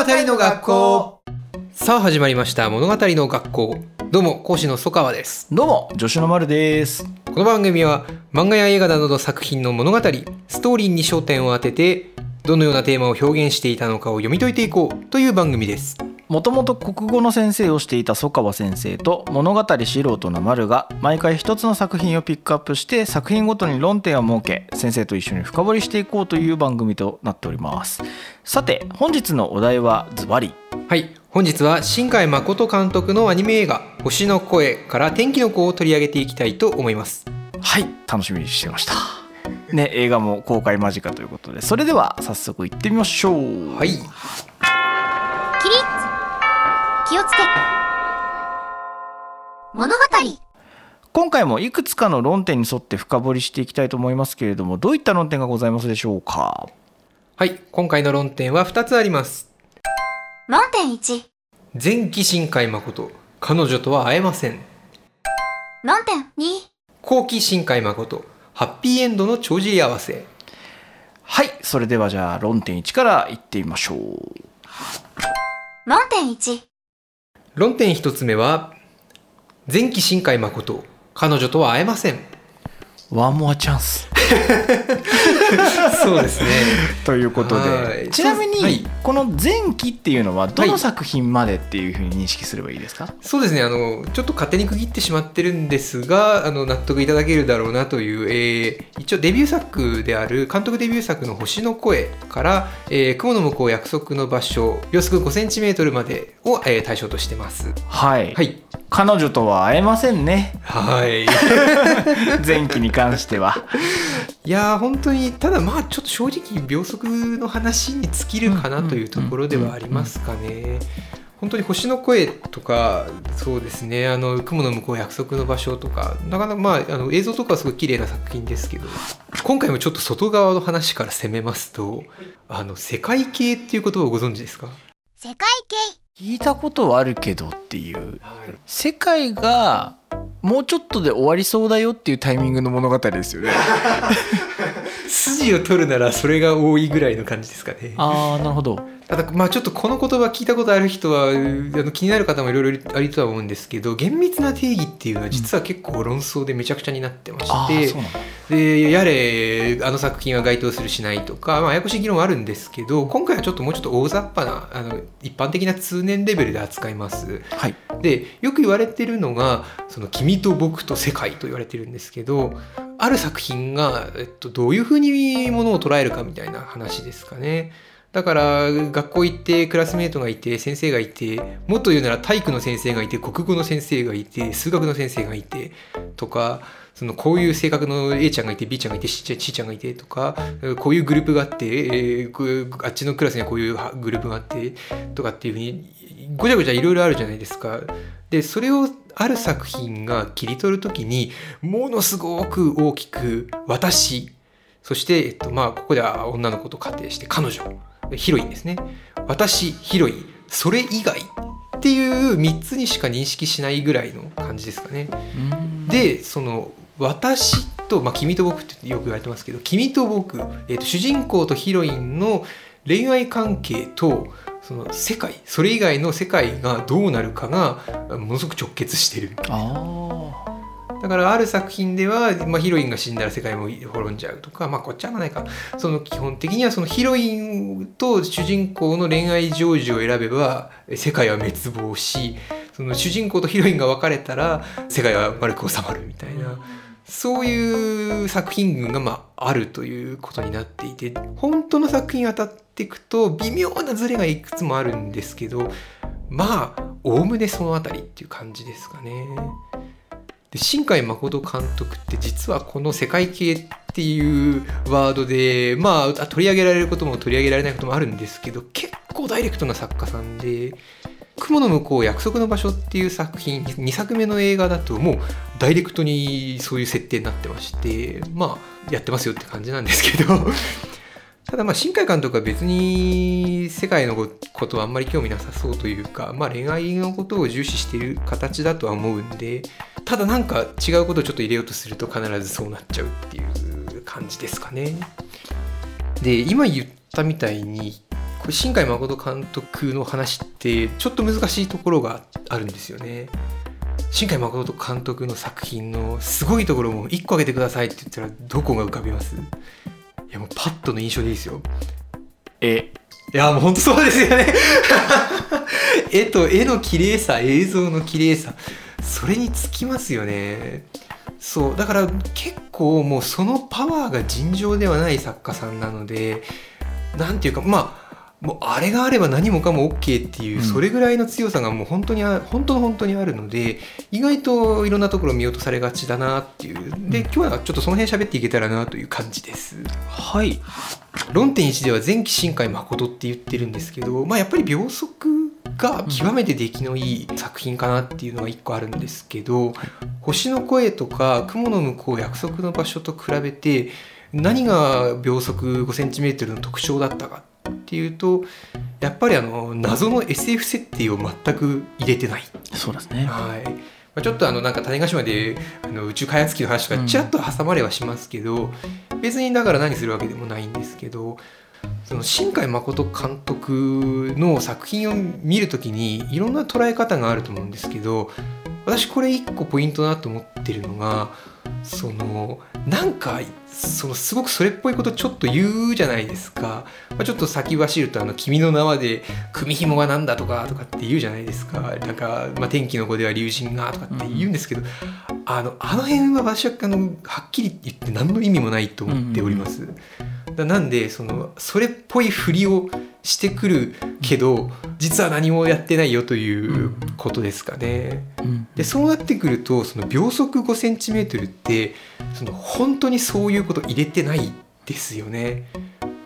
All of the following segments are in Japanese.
の学校。さあ始まりました物語の学校。どうも講師の曽川です。どうも助手の丸です。この番組は漫画や映画などの作品の物語ストーリーに焦点を当ててどのようなテーマを表現していたのかを読み解いていこうという番組です。もともと国語の先生をしていた曽川先生と物語素人の丸が毎回一つの作品をピックアップして作品ごとに論点を設け先生と一緒に深掘りしていこうという番組となっております。さて本日のお題はズバリ。はい本日は新海誠監督のアニメ映画「星の声」から天気の子を取り上げていきたいと思います。はい楽しみにしてました ね映画も公開間近ということでそれでは早速いってみましょう。はい。起立。気をつけ。物語。今回もいくつかの論点に沿って深掘りしていきたいと思いますけれどもどういった論点がございますでしょうか？はい。今回の論点は2つあります。論点1前期新海誠。彼女とは会えません。論点2後期新海誠ハッピーエンドの帳尻合わせ。はいそれではじゃあ論点1からいってみましょう。論点1論点1つ目は前期新海誠彼女とは会えませんワンモアチャンスそうですね。ということで。はい。ちなみに、はい。この前期っていうのはどの作品までっていうふうに認識すればいいですか、そうですね。あのちょっと勝手に区切ってしまってるんですがあの納得いただけるだろうなという、えー一応デビュー作である監督デビュー作の「星の声」から「えー雲の向こう約束の場所」秒速 5cm までを、えー対象としてます。はい、はい彼女とは会えませんね。はい。前期に関しては。いやー本当にただまあちょっと正直秒速の話に尽きるかなというところではありますかね。本当に星の声とかそうですね。あの雲の向こう約束の場所とかなかなかまああの映像とかはすごい綺麗な作品ですけど今回もちょっと外側の話から攻めますとあの世界系っていう言葉をご存知ですか？世界系聞いたことはあるけどっていう。世界がもうちょっとで終わりそうだよっていうタイミングの物語ですよね。筋を取るならそれが多いぐらいの感じですかね。ああなるほどただまあちょっとこの言葉聞いたことある人はあの気になる方もいろいろあるとは思うんですけど厳密な定義っていうのは実は結構論争でめちゃくちゃになってまあして、でやれあの作品は該当するしないとか、まあ、ややこしい議論はあるんですけど今回はちょっともうちょっと大雑把なあの一般的な通年レベルで扱います。はいでよく言われてるのが「その君と僕と世界」と言われてるんですけどある作品が、えっと、どういうふうにものを捉えるかみたいな話ですかね。だから学校行ってクラスメートがいて先生がいてもっと言うなら体育の先生がいて国語の先生がいて数学の先生がいてとかそのこういう性格の A ちゃんがいて B ちゃんがいて C ちゃんがいてとかこういうグループがあって、えーあっちのクラスにはこういうグループがあってとかっていうふうにごちゃごちゃいろいろあるじゃないですか。でそれをある作品が切り取るときにものすごく大きく「私」そして、えっとまあ、ここでは女の子と仮定して彼女ヒロインですね。私ヒロインそれ以外っていう3つにしか認識しないぐらいの感じですかね。でその私と、まあ、君と僕ってよく言われてますけど君と僕、えー、と主人公とヒロインの恋愛関係とその世界それ以外の世界がどうなるかがものすごく直結してる。あだからある作品では、まあ、ヒロインが死んだら世界も滅んじゃうとかまあこっちはないかその基本的にはそのヒロインと主人公の恋愛成就を選べば世界は滅亡しその主人公とヒロインが別れたら世界は丸く収まるみたいな。そういう作品群がまああるということになっていて本当の作品に当たっていくと微妙なズレがいくつもあるんですけどまあおおむねそのあたりっていう感じですかね。で新海誠監督って実はこの世界系っていうワードでまあ取り上げられることも取り上げられないこともあるんですけど結構ダイレクトな作家さんで「雲の向こう約束の場所」っていう作品2作目の映画だともうダイレクトにそういう設定になってましてまあやってますよって感じなんですけど。ただまあ新海監督は別に世界のことはあんまり興味なさそうというか、まあ、恋愛のことを重視している形だとは思うんでただなんか違うことをちょっと入れようとすると必ずそうなっちゃうっていう感じですかね。で今言ったみたいにこれ新海誠監督の話ってちょっと難しいところがあるんですよね。新海誠監督の作品のすごいところも1個挙げてくださいって言ったらどこが浮かびます？いやもうパッとの印象でいいですよ。えいやもう本当そうですよね。絵と絵の綺麗さ映像の綺麗さ。それにつきますよね。そうだから結構もうそのパワーが尋常ではない作家さんなのでなんていうかまあもうあれがあれば何もかも OK っていう、うん。それぐらいの強さがもう本当にあ本当の本当にあるので意外といろんなところ見落とされがちだなっていう。で今日はちょっとその辺喋っていけたらなという感じです。はい。論点1では前期新海誠って言ってるんですけど、まあ、やっぱり秒速が極めて出来のいい作品かなっていうのが1個あるんですけど「星の声」とか「雲の向こう約束の場所」と比べて何が秒速 5cm の特徴だったかっていうとやっぱりあの謎の SF 設定を全く入れてない。そうですね。はい。まあ、ちょっとあのなんか種子島であの宇宙開発機の話とかちらっと挟まれはしますけど、別にだから何するわけでもないんですけどその新海誠監督の作品を見るときにいろんな捉え方があると思うんですけど私これ一個ポイントだなと思ってるのがそのなんかそのすごくそれっぽいことちょっと言うじゃないですか、まあ、ちょっと先走ると「あの君の名は」で「組紐がなんだ」とかとかって言うじゃないですか。なんか、まあ、天気の子では竜神がとかって言うんですけど、あのあの辺は私はあのはっきり言って何の意味もないと思っております。だなんでそのそれっぽいふりをしてくるけど実は何もやってないよということですかね。うんでそうなってくるとその秒速 5cm ってその本当にそういうこと入れてないですよね。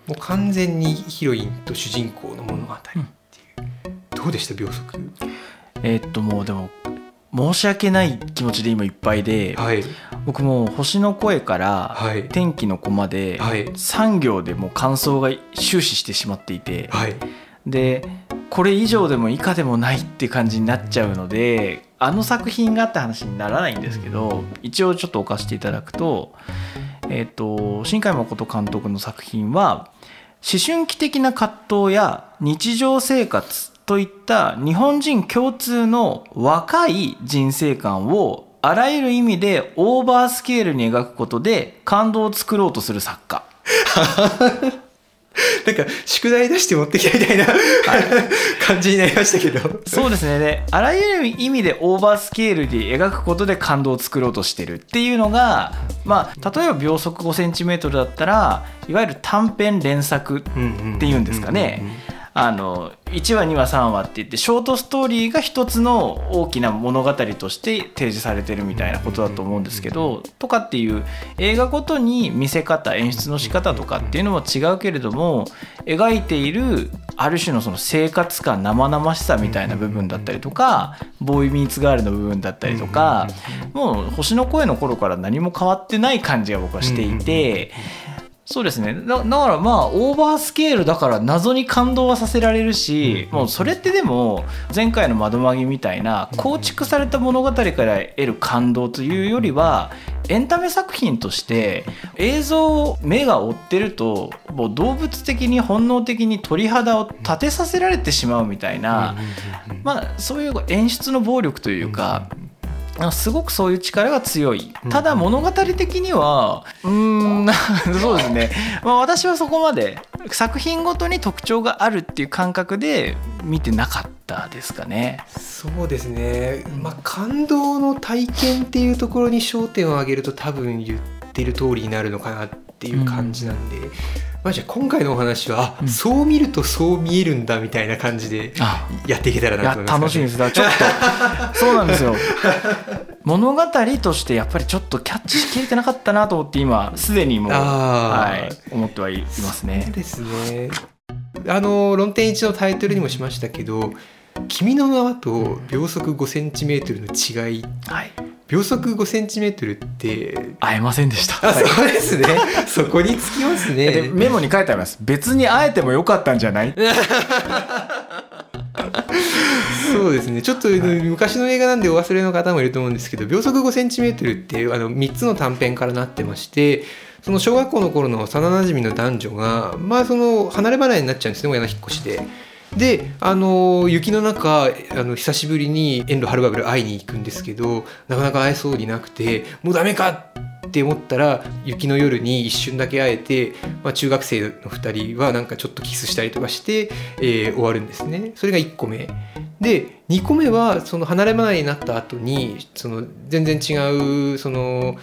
もう完全にヒロインと主人公の物語っていう。どうでした秒速？えーっともうでも申し訳ない気持ちで今いっぱいではい。僕もう星の声からはい。天気の子まではい。3行でもう感想が終始してしまっていてはい。でこれ以上でも以下でもないって感じになっちゃうのであの作品があった話にならないんですけど一応ちょっと置かせていただくと,、えー、と新海誠監督の作品は思春期的な葛藤や日常生活といった日本人共通の若い人生観をあらゆる意味でオーバースケールに描くことで感動を作ろうとする作家。なんか宿題出して持ってきたみたいな感じになりましたけど。そうですね。であらゆる意味でオーバースケールで描くことで感動を作ろうとしてるっていうのがまあ例えば秒速 5cm だったらいわゆる短編連作ってっていうんですかねあの1話2話3話って言ってショートストーリーが一つの大きな物語として提示されてるみたいなことだと思うんですけどとかっていう映画ごとに見せ方演出の仕方とかっていうのも違うけれども描いているある種のその生活感生々しさみたいな部分だったりとかボーイミーツガールの部分だったりとかもう星の声の頃から何も変わってない感じが僕はしていて。そうですね。だだからまあオーバースケールだから謎に感動はさせられるし、もうそれってでも前回の「窓マギ」みたいな構築された物語から得る感動というよりはエンタメ作品として映像を目が追ってるともう動物的に本能的に鳥肌を立てさせられてしまうみたいな、まあそういう演出の暴力というか。あすごくそういう力が強い。ただ物語的にはうーん そうですね、まあ、私はそこまで作品ごとに特徴があるっていう感覚で見てなかったですかね。そうですね、まあ、感動の体験っていうところに焦点を挙げると多分言ってる通りになるのかなっていう感じなんで、まあ、じゃあ今回のお話は、うん。そう見るとそう見えるんだみたいな感じであやっていけたらなと思います、楽しみです。だちょっと そうなんですよ。物語としてやっぱりちょっとキャッチしきれてなかったなと思って今すでにもう、はい、思ってはいますそうね。ですね。あの論点1のタイトルにもしましたけど「君の名は」と秒速 5cm の違い。はい、秒速 5cm って会えませんでした。そうですね。そこにつきますでねメモに書いてあります。別に会えてもよかったんじゃない？そうですね。ちょっと昔の映画なんでお忘れの方もいると思うんですけど秒速 5cm っていうあの3つの短編からなってましてその小学校の頃の幼なじみの男女がまあその離れ離れになっちゃうんですね親の引っ越しで。であの雪の中あの久しぶりに遠路はるばる会いに行くんですけどなかなか会えそうになくてもうダメか！って思ったら雪の夜に一瞬だけ会えて、まあ、中学生の2人はなんかちょっとキスしたりとかして、えー終わるんですね。それが1個目。で2個目はその離れ離れになった後にその全然違うその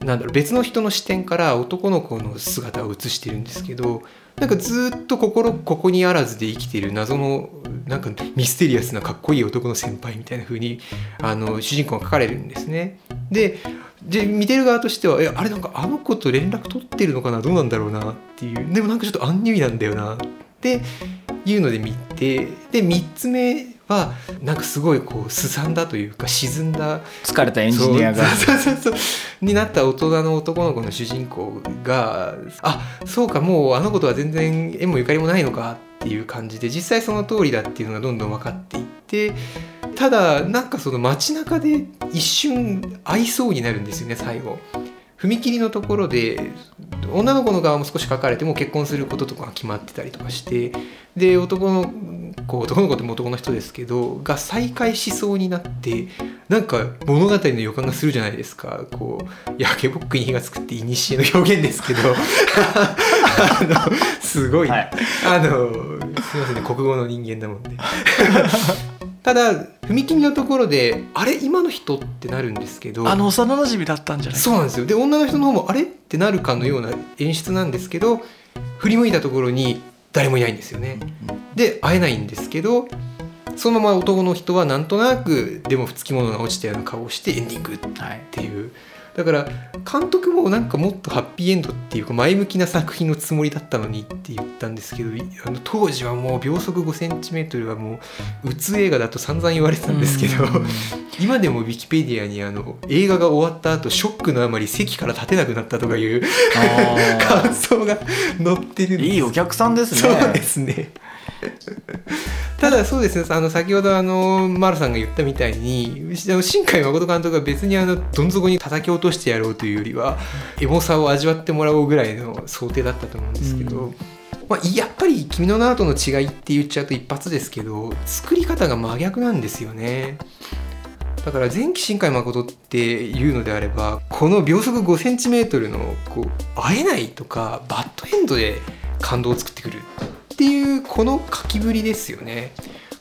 なんだろう別の人の視点から男の子の姿を映してるんですけどなんかずっと心ここにあらずで生きている謎のなんかミステリアスなかっこいい男の先輩みたいな風にあの主人公が書かれるんですね。でで見てる側としてはえあれなんかあの子と連絡取ってるのかな？どうなんだろうなっていうでもなんかちょっとアンニュイなんだよなっていうので見てで3つ目はなんかすごいこうすさんだというか沈んだ疲れたエンジニアがそうそうそうになった大人の男の子の主人公があそうかもうあの子とは全然縁もゆかりもないのかっていう感じで実際その通りだっていうのがどんどん分かっていってただなんかその街中で一瞬会いそうになるんですよね最後。踏切のところで女の子の側も少し書かれてもう結婚することとかが決まってたりとかしてで男の子男の子っても男の人ですけどが再会しそうになってなんか物語の予感がするじゃないですか。こう焼けぼっくに火がつくって古の表現ですけど。あのすごい、はい。あのすいませんね国語の人間だもんでただ踏切のところであれ今の人ってなるんですけど。あの幼馴染だったんじゃない？そうなんですよ。で女の人の方もあれ？ってなるかのような演出なんですけど振り向いたところに誰もいないんですよね。で会えないんですけどそのまま男の人はなんとなくでもつきものが落ちたような顔をしてエンディングっはいてい。うだから監督もなんかもっとハッピーエンドっていうか前向きな作品のつもりだったのにって言ったんですけどいあの当時はもう秒速 5cm はもううつ映画だと散々言われてたんですけどうん。今でもウィキペディアにあの映画が終わった後ショックのあまり席から立てなくなったとかいうあ 感想が載ってるいいお客さんですね。そうですね ただそうですねあの先ほどあの丸さんが言ったみたいに新海誠監督は別にあのどん底に叩き落としてやろうというよりはエモさを味わってもらおうぐらいの想定だったと思うんですけど、うんまあ、やっぱり「君の名との違い」って言っちゃうと一発ですけど作り方が真逆なんですよね。だから前期新海誠っていうのであればこの秒速 5cm のこう会えないとかバッドエンドで感動を作ってくるっていうこの書きぶりですよね。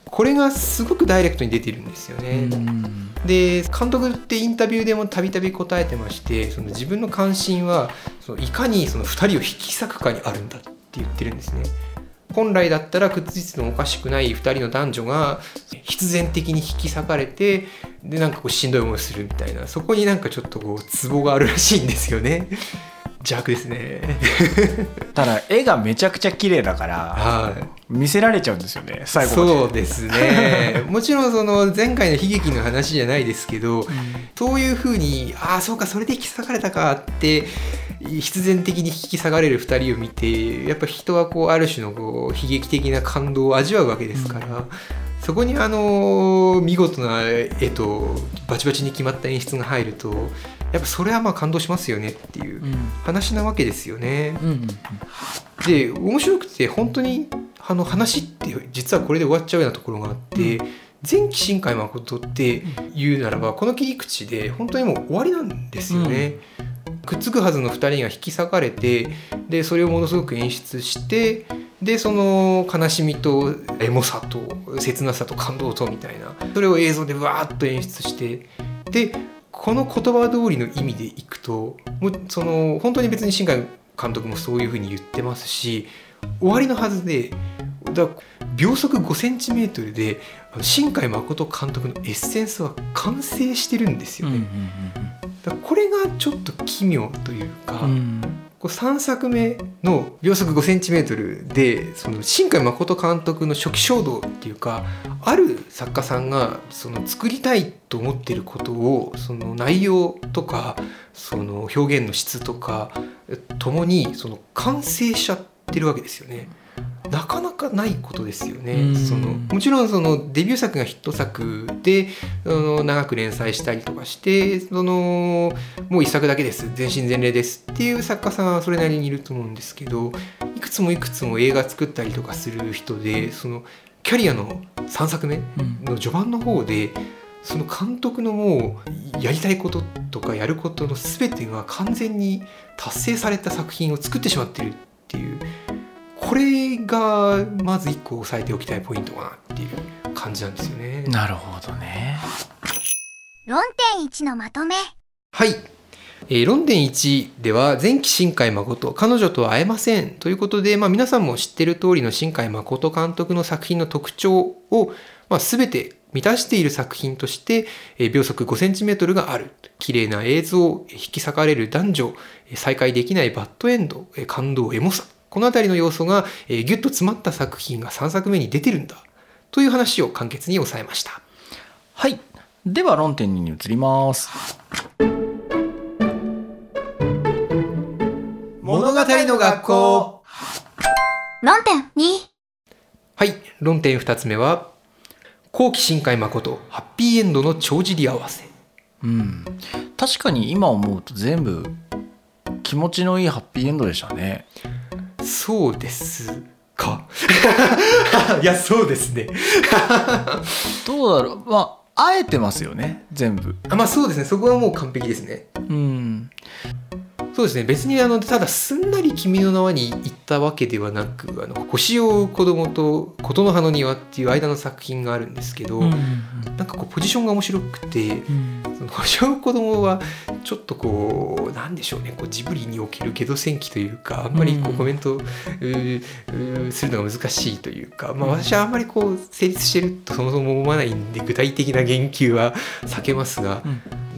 これがすごくダイレクトに出てるんですよね、うん。で監督ってインタビューでもたびたび答えてましてその自分の関心はそのいかにその2人を引き裂くかにあるんだって言ってるんですね。本来だったらくっついててもおかしくない2人の男女が必然的に引き裂かれてでなんかこうしんどい思いをするみたいなそこになんかちょっとこうツボがあるらしいんですよね邪悪ですね。ただ絵がめちゃくちゃ綺麗だからはい。見せられちゃうんですよね最後そうですね。もちろんその前回の悲劇の話じゃないですけど、そういうふうにああそうかそれで引き裂かれたかって必然的に引き裂かれる2人を見てやっぱ人はこうある種のこう悲劇的な感動を味わうわけですから、そこにあの見事な絵とバチバチに決まった演出が入るとやっぱそれはまあ感動しますよねっていううん。話なわけですよね。うんうんで面白くて本当にあの話って実はこれで終わっちゃうようなところがあって、前期新海誠って言うならばこの切り口で本当にもう終わりなんですよね。くっつくはずの2人が引き裂かれてでそれをものすごく演出してでその悲しみとエモさと切なさと感動とみたいなそれを映像でわーっと演出してでこの言葉通りの意味でいくともうその本当に別に新海監督もそういうふうに言ってますし終わりのはずでだ秒速 5cm で新海誠監督のエッセンスは完成してるんですよね。これがちょっと奇妙というか、うんうんこう3作目の秒速 5cm でその新海誠監督の初期衝動っていうかある作家さんがその作りたいと思ってることをその内容とかその表現の質とかともにその完成しちゃってるわけですよね。なかなかないことですよね。うん。そのもちろんそのデビュー作がヒット作であの長く連載したりとかしてそのもう一作だけです。全身全霊ですっていう作家さんはそれなりにいると思うんですけどいくつもいくつも映画作ったりとかする人でそのキャリアの3作目うん。の序盤の方でその監督のもうやりたいこととかやることの全てが完全に達成された作品を作ってしまってるっていうこれがまず一個押さえておきたいポイントかなっていう感じなんですよね。なるほどね論点1のまとめ。はい。えー論点1では前期新海誠彼女とは会えませんということで、まあ、皆さんも知ってる通りの新海誠監督の作品の特徴を、まあ、全て満たしている作品として、えー秒速 5cm がある綺麗な映像引き裂かれる男女えー再会できないバッドエンドえー感動エモさこの辺りの要素が、えーギュッと詰まった作品が3作目に出てるんだという話を簡潔に抑えました。はい。では論点2に移ります。物語の学校。論点2。はい、論点2つ目は後期新海誠ハッピーエンドの帳尻合わせ。うん。確かに今思うと全部気持ちのいいハッピーエンドでしたねそうですか？いやそうですね。どうだろう？まああえてますよね全部。あまあそうですね。そこはもう完璧ですね。うん。そうですね。別にあのただすんなり君の名はに行ったわけではなくあの星を追う子供と琴の葉の庭っていう間の作品があるんですけど、なんかこうポジションが面白くてその星を子供はちょっとこうなんでしょうね。こうジブリにおけるゲド戦記というかあんまりこううん。コメント、するのが難しいというか、まあ、私はあんまりこう成立してるとそもそも思わないんで具体的な言及は避けますが、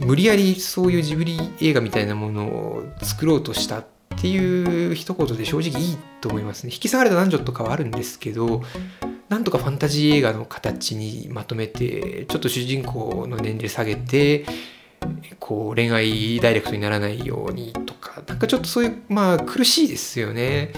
無理やりそういうジブリ映画みたいなものを作ろうとしたっていう一言で正直いいと思いますね。引き下がれた男女とかはあるんですけどなんとかファンタジー映画の形にまとめてちょっと主人公の年齢下げてこう恋愛ダイレクトにならないようにとかなんかちょっとそういうまあ苦しいですよね。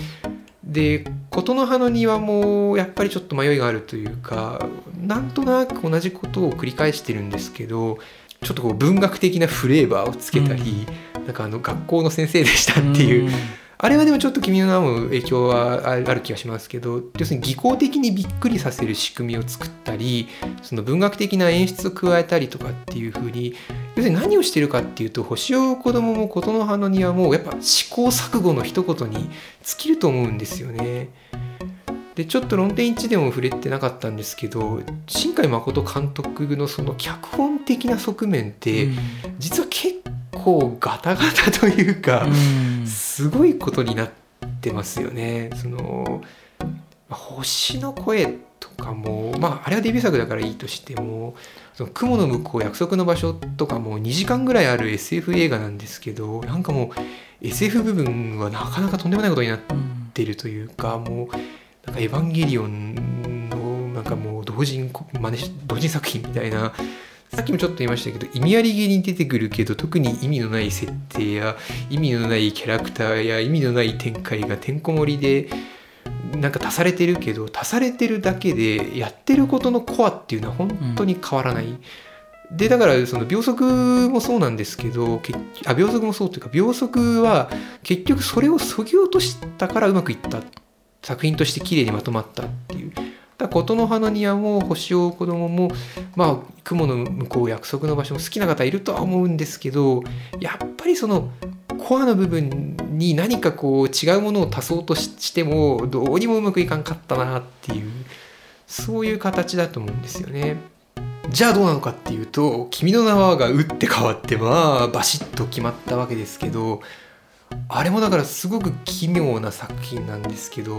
で琴の葉の庭もやっぱりちょっと迷いがあるというかなんとなく同じことを繰り返してるんですけどちょっとこう文学的なフレーバーをつけたり、なんかあの学校の先生でしたっていう、あれはでもちょっと君の名も影響はある気がしますけど要するに技巧的にびっくりさせる仕組みを作ったりその文学的な演出を加えたりとかっていう風に要するに何をしてるかっていうと星を子供も琴の葉の庭もやっぱ試行錯誤の一言に尽きると思うんですよね。でちょっと論点1でも触れてなかったんですけど新海誠監督のその脚本的な側面って、実は結構ガタガタというか、すごいことになってますよね。その星の声とかもまああれはデビュー作だからいいとしてもその雲の向こう約束の場所とかも2時間ぐらいある SF 映画なんですけどなんかもう SF 部分はなかなかとんでもないことになってるというかもうなんかエヴァンゲリオンのなんかもう同人真似し同人作品みたいなさっきもちょっと言いましたけど意味ありげに出てくるけど特に意味のない設定や意味のないキャラクターや意味のない展開がてんこ盛りでなんか足されてるけど足されてるだけでやってることのコアっていうのは本当に変わらない。でだからその秒速もそうなんですけどあ秒速もそうというか秒速は結局それをそぎ落としたからうまくいった作品として綺麗にまとまったっていう。だ琴の葉の庭も星を追う子供もまあ雲の向こう約束の場所も好きな方いるとは思うんですけどやっぱりそのコアの部分に何かこう違うものを足そうとしてもどうにもうまくいかんかったなっていうそういう形だと思うんですよね。じゃあどうなのかっていうと「君の名は」が打って変わってまあバシッと決まったわけですけどあれもだからすごく奇妙な作品なんですけど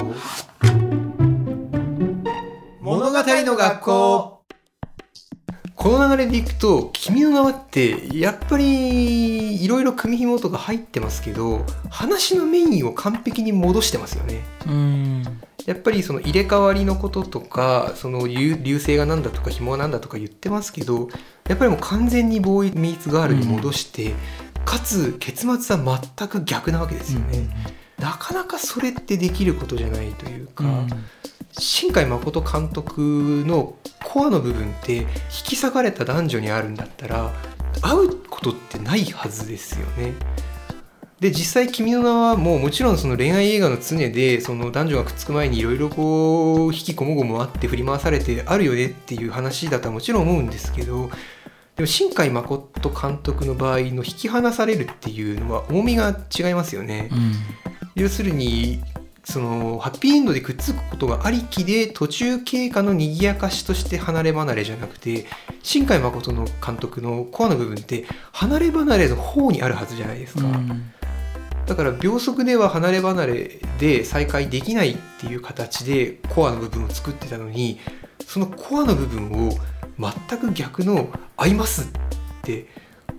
物語の学校この流れでいくと「君の名は」ってやっぱりいろいろ組紐とか入ってますけど話のメインを完璧に戻してますよね。うんやっぱりその入れ替わりのこととかその流流星がなんだとか紐がなんだとか言ってますけどやっぱりもう完全にボーイミーツガールに戻して、かつ結末は全く逆なわけですよね。なかなかそれってできることじゃないというか、うん新海誠監督のコアの部分って引き裂かれた男女にあるんだったら会うことってないはずですよね。で実際「君の名は」もうもちろんその恋愛映画の常でその男女がくっつく前にいろいろこう引きこもごもあって振り回されてあるよねっていう話だとはもちろん思うんですけどでも新海誠監督の場合の引き離されるっていうのは重みが違いますよね。うん要するにそのハッピーエンドでくっつくことがありきで途中経過の賑やかしとして離れ離れじゃなくて新海誠の監督のコアの部分って離れ離れの方にあるはずじゃないですか、うん。だから秒速では離れ離れで再会できないっていう形でコアの部分を作ってたのにそのコアの部分を全く逆の「合います」って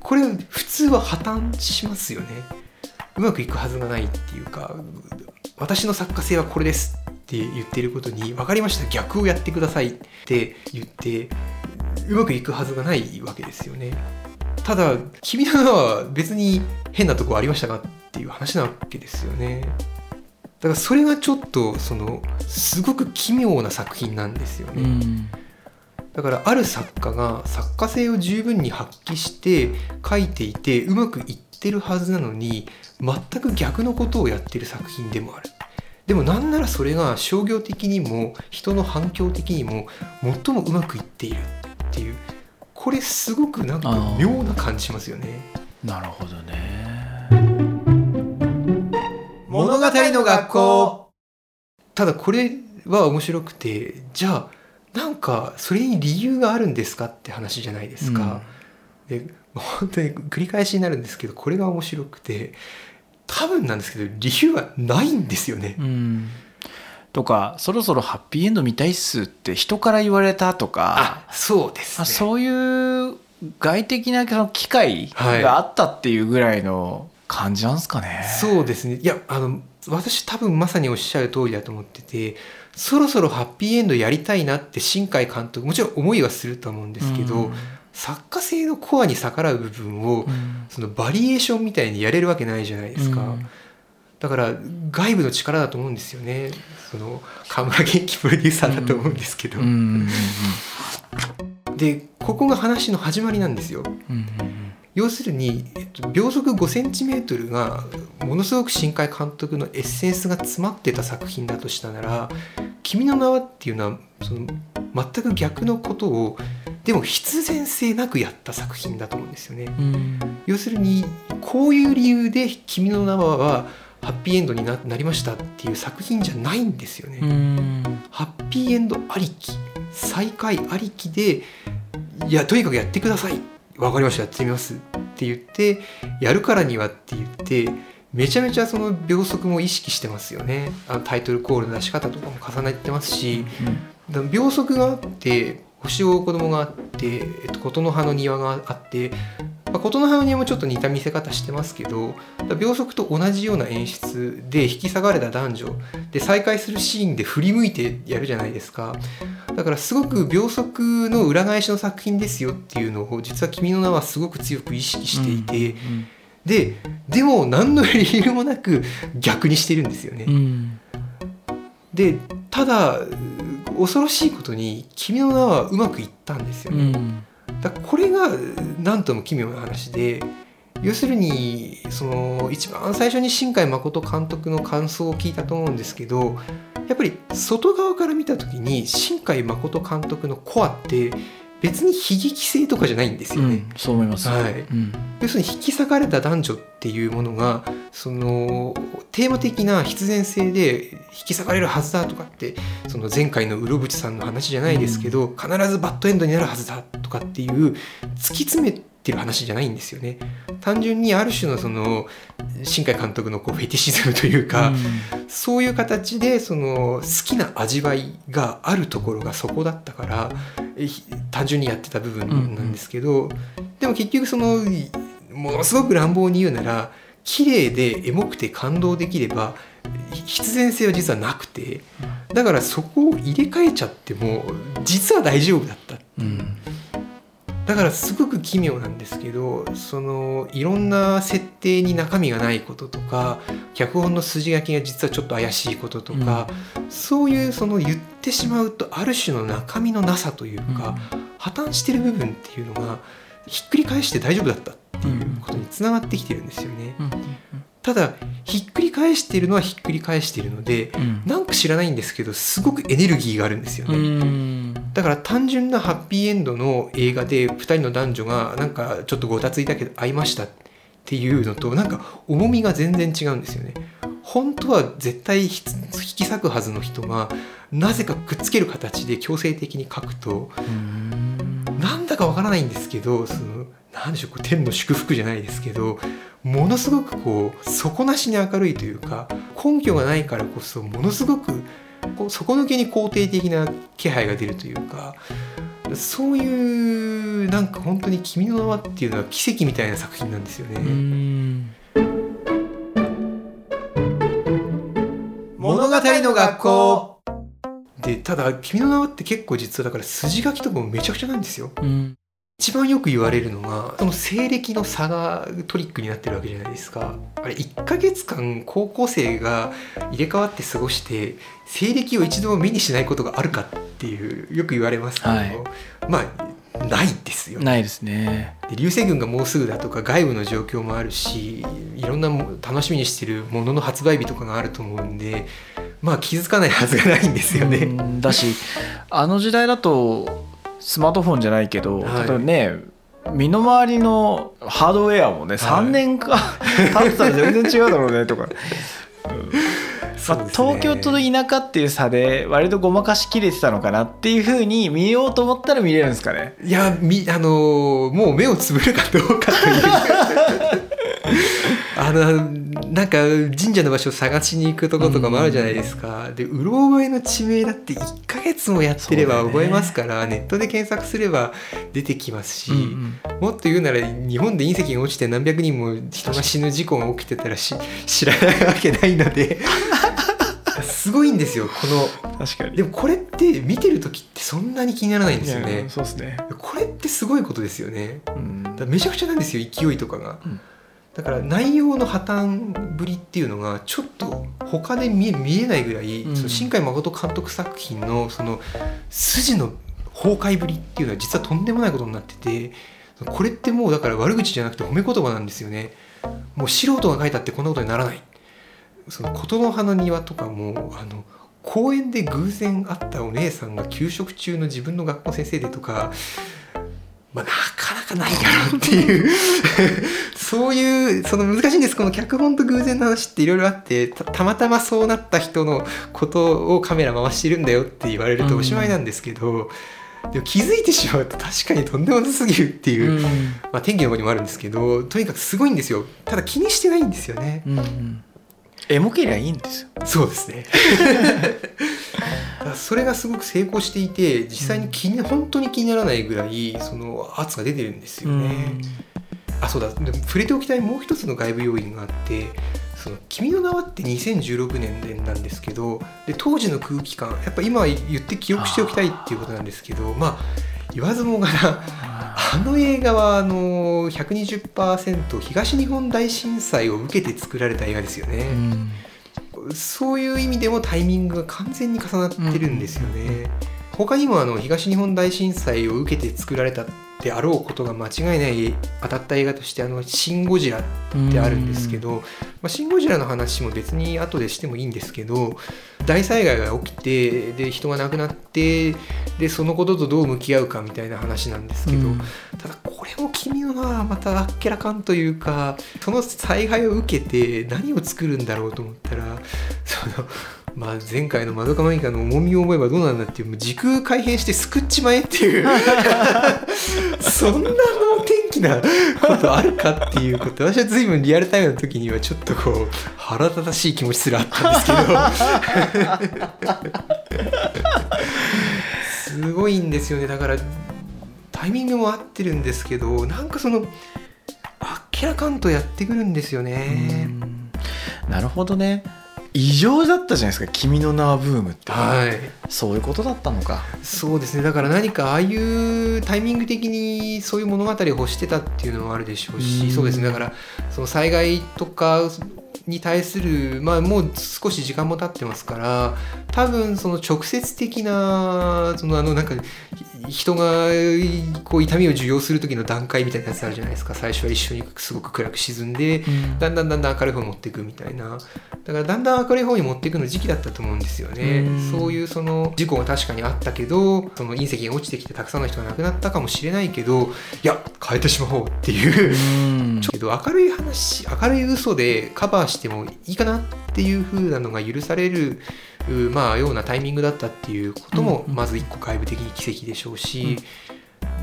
これ普通は破綻しますよね。うまくいくはずがないっていうか私の作家性はこれですって言ってることに分かりました逆をやってくださいって言ってうまくいくはずがないわけですよね。ただ君の名は別に変なとこありましたかっていう話なわけですよね。だからそれがちょっとそのすごく奇妙な作品なんですよね、うん。だからある作家が作家性を十分に発揮して書いていてうまくいってるはずなのに全く逆のことをやってる作品でもある。でもなんならそれが商業的にも人の反響的にも最もうまくいっているっていう。これすごくなんか妙な感じしますよね。なるほどね。物語の学校。ただこれは面白くてじゃあなんかそれに理由があるんですかって話じゃないですか、で本当に繰り返しになるんですけどこれが面白くて多分なんですけど理由はないんですよねう。んとかそろそろハッピーエンド見たいっすって人から言われたとかあそうですあね。そういう外的なその機会があったっていうぐらいの感じなんですかね。そうですねいやあの私多分まさにおっしゃる通りだと思っててそろそろハッピーエンドやりたいなって新海監督もちろん思いはすると思うんですけど、うん作家性のコアに逆らう部分を、うん。そのバリエーションみたいにやれるわけないじゃないですか。うん。だから外部の力だと思うんですよね。その河村元気プロデューサーだと思うんですけど、でここが話の始まりなんですよ。要するに、えっと、秒速 5cm がものすごく新海監督のエッセンスが詰まってた作品だとしたなら「君の名は」っていうのはその全く逆のことをでも必然性なくやった作品だと思うんですよね。うん。要するにこういう理由で「君の名は」ハッピーエンドにななりましたっていう作品じゃないんですよね。うん。ハッピーエンドありき再会ありきでいやとにかくやってください。わかりました。やってみますって言ってやるからにはって言ってめちゃめちゃその秒速も意識してますよね。あのタイトルコールの出し方とかも重ねてますしだから秒速があって星を追う子供があって、えっと、琴の葉の庭があって、まあ、琴の葉の庭もちょっと似た見せ方してますけど秒速と同じような演出で引き下がれた男女で再会するシーンで振り向いてやるじゃないですか。だからすごく秒速の裏返しの作品ですよっていうのを実は「君の名は」すごく強く意識していて、ででも何の理由もなく逆にしてるんですよね。うんでただ恐ろしいことに「君の名は」うまくいったんですよね。うんだこれが何とも奇妙な話で要するにその一番最初に新海誠監督の感想を聞いたと思うんですけどやっぱり外側から見た時に新海誠監督のコアって別に悲劇性とかじゃないんですよね。うんそう思います。はいうん要するに引き裂かれた男女っていうものがそのテーマ的な必然性で引き裂かれるはずだとかってその前回のうろぶちさんの話じゃないですけど、必ずバッドエンドになるはずだとかっていう突き詰めてる話じゃないんですよね。単純にある種のその新海監督のこうフェティシズムというか、そういう形でその好きな味わいがあるところがそこだったから単純にやってた部分なんですけど、でも結局そのものすごく乱暴に言うなら綺麗でエモくて感動できればひ必然性は実はなくてだからそこを入れ替えちゃっても実は大丈夫だった。うんだからすごく奇妙なんですけどそのいろんな設定に中身がないこととか脚本の筋書きが実はちょっと怪しいこととか、そういうその言ってしまうとある種の中身のなさというか、破綻してる部分っていうのがひっくり返して大丈夫だったっていうことにつながってきてるんですよね。うん。ただひっくり返しているのはひっくり返しているのでうん。なんか知らないんですけどすごくエネルギーがあるんですようね。だから単純なハッピーエンドの映画で2人の男女がなんかちょっとごたついたけど会いましたっていうのとなんか重みが全然違うんですよね。本当は絶対引き裂くはずの人がなぜかくっつける形で強制的に書くとなんだかわからないんですけどそのなんでしょう天の祝福じゃないですけどものすごくこう底なしに明るいというか根拠がないからこそものすごくこう底抜けに肯定的な気配が出るというかそういうなんか本当に「君の名は」っていうのは奇跡みたいな作品なんですよね。うん物語の学校でただ「君の名は」って結構実はだから筋書きとかもめちゃくちゃなんですよ。うん一番よく言われるのがその西暦の差がトリックになってるわけじゃないですか。あれ1ヶ月間高校生が入れ替わって過ごして西暦を一度も目にしないことがあるかっていうよく言われますけど、はい。まあないですよないですね。で流星群がもうすぐだとか外部の状況もあるしいろんなも楽しみにしてるものの発売日とかがあると思うんでまあ気づかないはずがないんですよね。うんだしあの時代だとスマートフォンじゃないけど、はい。例えばね身の回りのハードウェアもね3年か 経ってたら全然違うだろうねとか、まあ、そうですね。東京と田舎っていう差で割とごまかしきれてたのかなっていうふうに見ようと思ったら見れるんですかね。いやみあのーもう目をつぶるかどうかという あのなんか神社の場所を探しに行くとことかもあるじゃないですか、でうろ覚えの地名だって1ヶ月もやってれば覚えますから、ネットで検索すれば出てきますし、うんもっと言うなら日本で隕石が落ちて何百人も人が死ぬ事故が起きてたらし 知らないわけないので すごいんですよこの。うん、確かに。でもこれって見てる時ってそんなに気にならないんですよいねやそうですね、これってすごいことですよね。うん。だめちゃくちゃなんですよ勢いとかが、うんだから内容の破綻ぶりっていうのがちょっと他で見え見えないぐらい、うん。その新海誠監督作品のその筋の崩壊ぶりっていうのは実はとんでもないことになっててこれってもうだから悪口じゃなくて褒め言葉なんですよね。もう素人が書いたってこんなことにならない。その琴の葉の庭とかもあの公園で偶然会ったお姉さんが給食中の自分の学校の先生でとかまあ、なかなかないだろうっていう。そういうその難しいんです。この脚本と偶然の話っていろいろあってたたまたまそうなった人のことをカメラ回してるんだよって言われるとおしまいなんですけど、でも気づいてしまうと確かにとんでもなすぎるっていう、うん。まあ、天気の方にもあるんですけどとにかくすごいんですよ。ただ気にしてないんですよね。うんうん。エモけりゃいいんですよ。そうですね それがすごく成功していて実際に気に本当に気にならないぐらいその圧が出てるんですよね。あそうだ触れておきたいもう一つの外部要因があって「その君の名は」って2016年でなんですけどで当時の空気感やっぱ今言って記憶しておきたいっていうことなんですけどまあ言わずもがなあの映画はあの120%東日本大震災を受けて作られた映画ですよね。うんそういう意味でもタイミングが完全に重なってるんですよね。他にもあの東日本大震災を受けて作られたであろうことが間違いない当たった映画として「あのシン・ゴジラ」ってあるんですけど、まあ、シン・ゴジラの話も別に後でしてもいいんですけど大災害が起きてで人が亡くなってでそのこととどう向き合うかみたいな話なんですけど、うん。ただこれも君はまたあっけらかんというかその災害を受けて何を作るんだろうと思ったらその、まあ、前回の「まどかマギカ」の重みを思えばどうなんだっていうもう時空改変して救っちまえっていう。そんなの天気なことあるかっていうこと私は随分リアルタイムの時にはちょっとこう腹立たしい気持ちすらあったんですけど。すごいんですよね。だからタイミングも合ってるんですけどなんかそのあっけらかんとやってくるんですよね。なるほどね異常だったじゃないですか「君の名はブーム」って、はい。そういうことだったのか。そうですね。だから何かああいうタイミング的にそういう物語を欲してたっていうのもあるでしょうし、うん。そうですね。だからその災害とかに対するまあもう少し時間も経ってますから多分その直接的なそのあのなんかひ人がこう痛みを受容する時の段階みたいなやつあるじゃないですか。最初は一緒にすごく暗く沈んでだんだんだんだん明るい方に持っていくみたいな。だからだんだん明るい方に持っていくの時期だったと思うんですよね。うん。そういうその事故が確かにあったけどその隕石が落ちてきてたくさんの人が亡くなったかもしれないけどいや変えてしまおうっていう。うん。ちょっと明るい話明るい嘘でカバーしてもいいかなっていう風なのが許されるうまあようなタイミングだったっていうこともまず一個外部的に奇跡でしょうし、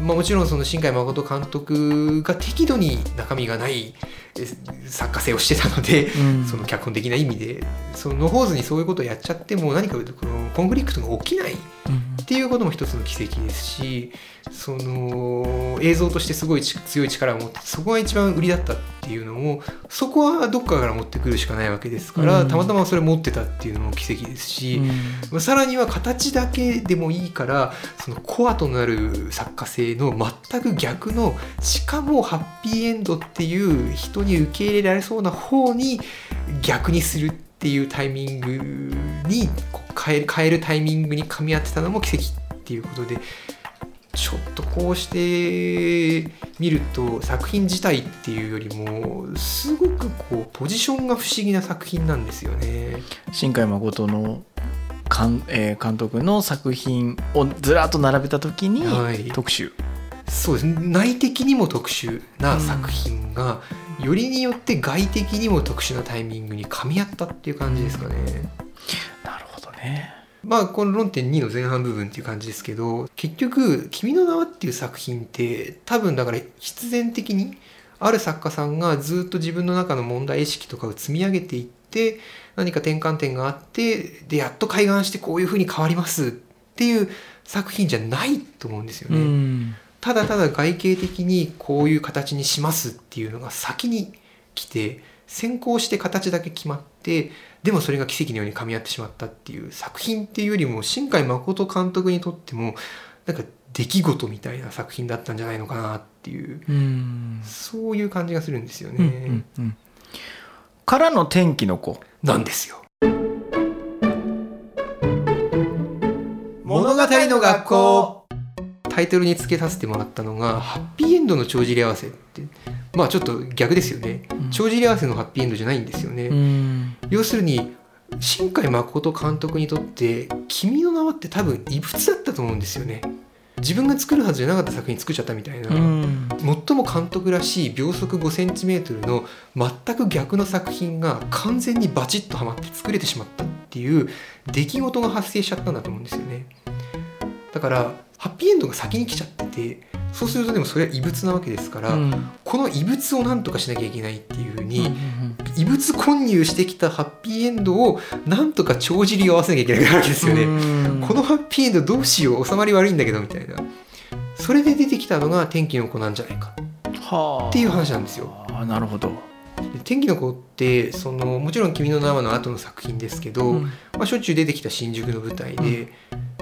まあ、もちろんその新海誠監督が適度に中身がないえ作家性をしてたので、うん。その脚本的な意味でその野放図にそういうことをやっちゃっても何かこのコンフリクトが起きないっていうことも一つの奇跡ですしその映像としてすごいち強い力を持ってそこが一番売りだったっていうのもそこはどっかから持ってくるしかないわけですから、うんたまたまそれ持ってたっていうのも奇跡ですし、うん。まあさらには形だけでもいいからそのコアとなる作家性の全く逆のしかもハッピーエンドっていう人に受け入れられそうな方に逆にするっていうタイミングに変える変えるタイミングに噛み合ってたのも奇跡っていうことでちょっとこうして見ると作品自体っていうよりもすごくこうポジションが不思議な作品なんですよね。新海誠の監,、えー監督の作品をずらっと並べた時にはい。特集、そうです。ね内的にも特殊な作品が、よりによって外的にも特殊なタイミングに噛み合ったっていう感じですかね。なるほどねまあこの論点2の前半部分っていう感じですけど結局「君の名は」っていう作品って多分だから必然的にある作家さんがずっと自分の中の問題意識とかを積み上げていって何か転換点があってでやっと開眼してこういうふうに変わりますっていう作品じゃないと思うんですよね。うんただただ外形的にこういう形にしますっていうのが先に来て先行して形だけ決まってでもそれが奇跡のように噛み合ってしまったっていう作品っていうよりも新海誠監督にとってもなんか出来事みたいな作品だったんじゃないのかなっていううんそういう感じがするんですよね。うんうんうんからの天気の子なんですよ。物語の学校タイトルに付けさせてもらったのが「ハッピーエンドの帳尻合わせ」ってまあちょっと逆ですよね。うん。帳尻合わせのハッピーエンドじゃないんですよね、うん。要するに新海誠監督にとって「君の名は」って多分異物だったと思うんですよね。自分が作るはずじゃなかった作品作っちゃったみたいな、うん。最も監督らしい秒速 5cm の全く逆の作品が完全にバチッとはまって作れてしまったっていう出来事が発生しちゃったんだと思うんですよね。だからハッピーエンドが先に来ちゃっててそうするとでもそれは異物なわけですから、うん。この異物を何とかしなきゃいけないっていうふうに、うん異物混入してきたハッピーエンドをなんとか帳尻を合わせなきゃいけないわけですよね、うん。このハッピーエンドどうしよう収まり悪いんだけどみたいな。それで出てきたのが天気の子なんじゃないか。はあ。っていう話なんですよ。あーなるほど、で天気の子ってそのもちろん「君の名は」の後の作品ですけど、うん。まあ、しょっちゅう出てきた新宿の舞台で、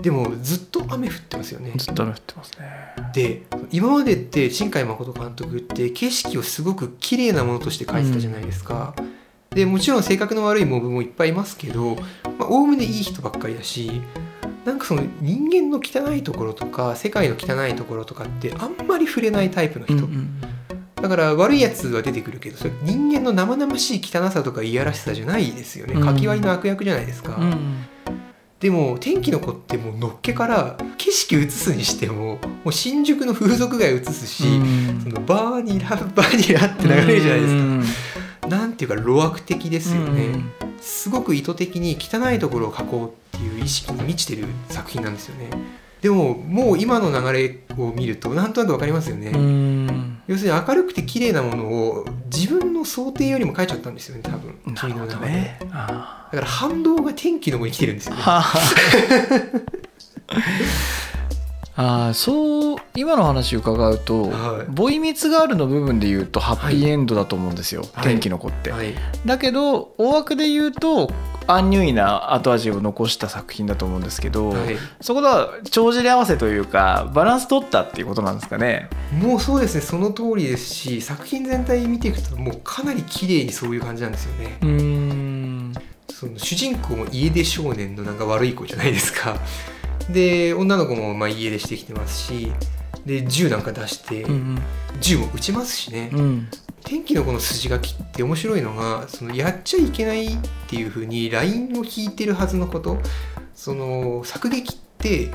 でもずっと雨降ってますよね。ずっと雨降ってますね。で今までって新海誠監督って景色をすごく綺麗なものとして描いてたじゃないですか。でもちろん性格の悪いモブもいっぱいいますけどおおむねいい人ばっかりだしなんかその人間の汚いところとか世界の汚いところとかってあんまり触れないタイプの人、うんだから悪いやつは出てくるけどそれ人間の生々しい汚さとかいやらしさじゃないですよね。うん。かき割りの悪役じゃないですか、うんうんでも天気の子ってもうのっけから景色映すにしてももう新宿の風俗街映すし、そのバーニラ バーニラって流れるじゃないですか、なんていうか路悪的ですよね、すごく意図的に汚いところを描こうっていう意識に満ちてる作品なんですよねでももう今の流れを見るとなんとなくわかりますよね、うん。要するに明るくて綺麗なものを自分の想定よりも描いちゃったんですよね多分。君の中で、ねあ。だから反動が天気の子に来てるんですよね あそう今の話伺うと、はい。ボイミツガールの部分で言うとハッピーエンドだと思うんですよ、はい。天気の子って、はい。だけど大枠で言うとアンニュイな後味を残した作品だと思うんですけど、はい。そこでは帳尻合わせというかバランス取ったっていうことなんですかね。もうそうですねその通りですし作品全体見ていくともうかなり綺麗にそういう感じなんですよね。うーん。その主人公も家出少年のなんか悪い子じゃないですかで女の子もまあ家出してきてますしで銃なんか出して、うん銃も撃ちますしね、うん。天気の子の筋書きって面白いのがそのやっちゃいけないっていう風にラインを引いてるはずのこと。その作劇って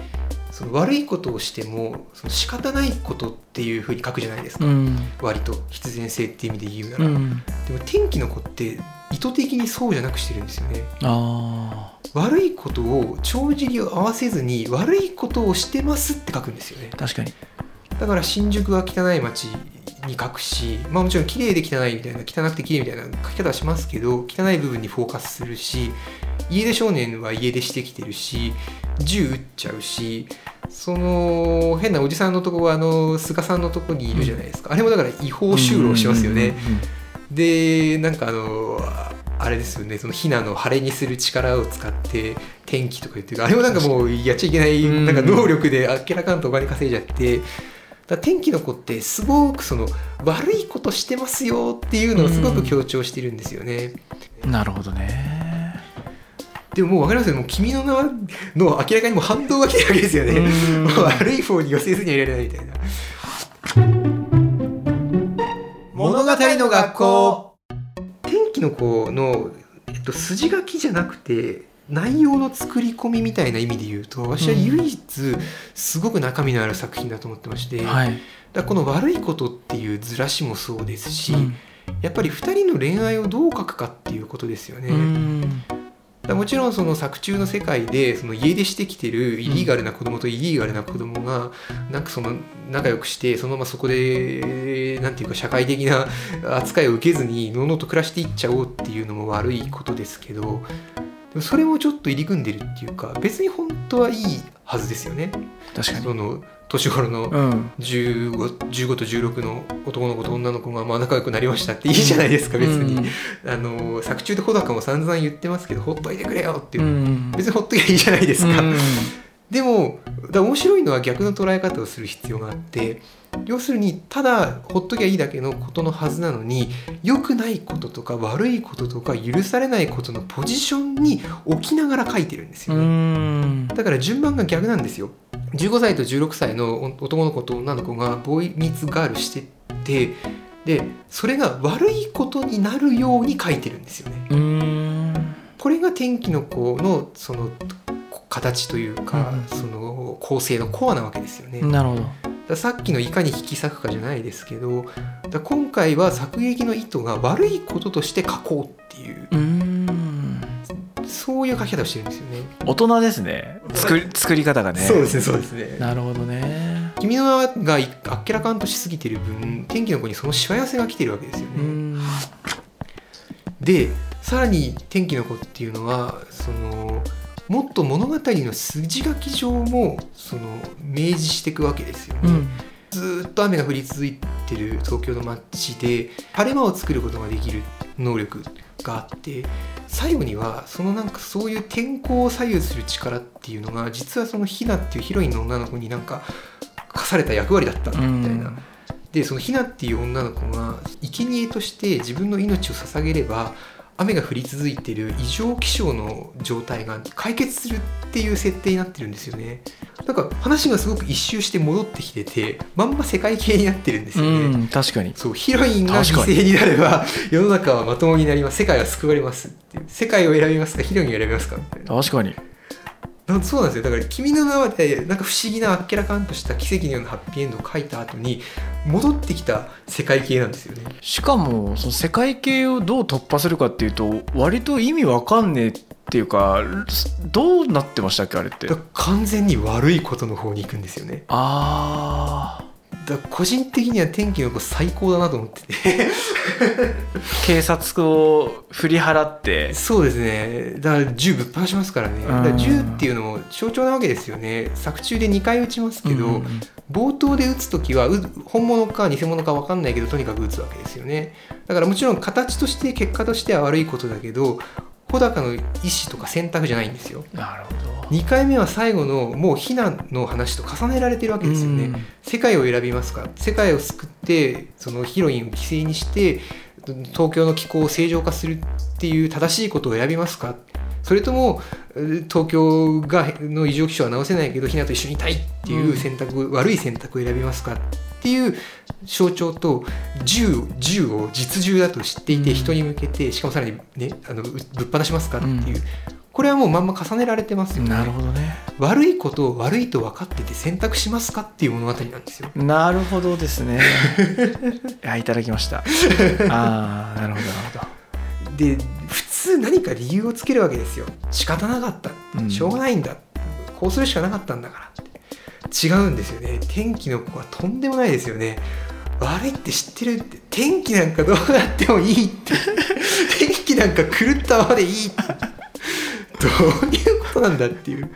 その悪いことをしてもその仕方ないことっていう風に書くじゃないですか、うん。割と必然性っていう意味で言うなら、うん。でも天気の子って意図的にそうじゃなくしてるんですよね。あ悪いことを帳尻を合わせずに悪いことをしてますって書くんですよね。ー確かに。だから新宿は汚い街に書くし、まあ、もちろん綺麗で汚いみたいな汚くて綺麗みたいな書き方はしますけど汚い部分にフォーカスするし家出少年は家出してきてるし銃撃っちゃうしその変なおじさんのとこはあの菅さんのとこにいるじゃないですか、あれもだから違法就労しますよね、でなんかあのあれですよねそのヒナの晴れにする力を使って天気とか言ってる。あれもなんかもうやっちゃいけないうん。なんか能力であっけらかんとお金稼いじゃってだ天気の子ってすごくその悪いことしてますよっていうのをすごく強調してるんですよね。うんなるほどね。でももう分かりますよもう君の名はの明らかにもう反動が来てるわけですよね。悪い方に寄せずにはいられないみたいな。物語の学校。天気の子の、えっと、筋書きじゃなくて内容の作り込みみたいな意味で言うと私は唯一すごく中身のある作品だと思ってまして、だかはい、らこの悪いことっていうずらしもそうですし、うん。やっぱり2人の恋愛をどう書くかっていうことですよね。うんもちろんその作中の世界でその家出してきてるイリーガルな子供とイリーガルな子供がなんかその仲良くしてそのままそこでなんていうか社会的な 扱いを受けずにのうのうと暮らしていっちゃおうっていうのも悪いことですけどでもそれもちょっと入り組んでるっていうか別に本当はいいはずですよね。確かにその年頃のうん。15, 15と16の男の子と女の子がまあ仲良くなりましたっていいじゃないですか別に。あの作中で穂高も散々言ってますけどほっといてくれよって、う。ん。別にほっときゃいいじゃないですか、うん。でもだ面白いのは逆の捉え方をする必要があって要するにただほっときゃいいだけのことのはずなのに良くないこととか悪いこととか許されないことのポジションに置きながら書いてるんですうよね、ん。だから順番が逆なんですよ15歳と16歳の男の子と女の子がボーイミーツガールしてってでそれが悪いことになるように書いてるんですよね。うん。これが天気の子のそのこ形というか、うんその構成のコアなわけですよね。なるほど。らさっきのいかに引き裂くかじゃないですけど今回は作劇の意図が悪いこととして書こうっていううんそういう書き方をしてるんですよね。大人ですね作り作り方がねそうですねそうですね。なるほどね君の名はがいあっけらかんとしすぎてる分天気の子にそのしわ寄せが来てるわけですよね。うんでさらに天気の子っていうのはそのもっと物語の筋書き上もその明示していくわけですよね。うんずーっと雨が降り続いてる東京の街で晴れ間を作ることができる能力があって最後にはそのなんかそういう天候を左右する力っていうのが実はそのひなっていうヒロインの女の子になんか課された役割だったみたいな。でそのひなっていう女の子が生贄として自分の命を捧げれば雨が降り続いている異常気象の状態が解決するっていう設定になってるんですよね。なんか話がすごく一周して戻ってきててまんま世界系になってるんですうよね。ん確かに。そうヒロインが犠牲になれば世の中はまともになります。世界は救われますって。いう世界を選びますかヒロインを選びますかみたいな確かにそうなんですよだから「君の名は」でなんか不思議なあっけらかんとした奇跡のようなハッピーエンドを書いた後に戻ってきた世界系なんですよね。しかもその世界系をどう突破するかっていうと割と意味わかんねえっていうかどうなってましたっけあれって完全に悪いことの方に行くんですよね。あだ個人的には天気の子最高だなと思ってて。警察を振り払って。そうですね。だから銃ぶっ放しますからね。だから銃っていうのも象徴なわけですよね。作中で2回撃ちますけど、うんうん冒頭で撃つ時はう本物か偽物か分かんないけどとにかく撃つわけですよね。だからもちろん形として結果としては悪いことだけど穂高の意思とか選択じゃないんですよ。なるほど。2回目は最後のもう避難の話と重ねられてるわけですよね、うん。世界を選びますか？世界を救ってそのヒロインを犠牲にして東京の気候を正常化するっていう正しいことを選びますか？それともえー東京がの異常気象は直せないけどひなと一緒にいたいっていう選択、悪い選択を選びますか？っていう象徴と銃銃を実銃だと知っていてうん。人に向けてしかもさらにねあのうぶっ放しますかっていう、これはもうまんま重ねられてますよね。なるほどね。悪いことを悪いと分かってて選択しますかっていう物語なんですよ。なるほどですね。いやいただきました。ああなるほどなるほど。で普通何か理由をつけるわけですよ。仕方なかった。うん。しょうがないんだ、こうするしかなかったんだからって違うんですよね。天気の子はとんでもないですよね。悪いって知ってるって。天気なんかどうなってもいいって。天気なんか狂ったままでいいって。どういうことなんだっていう。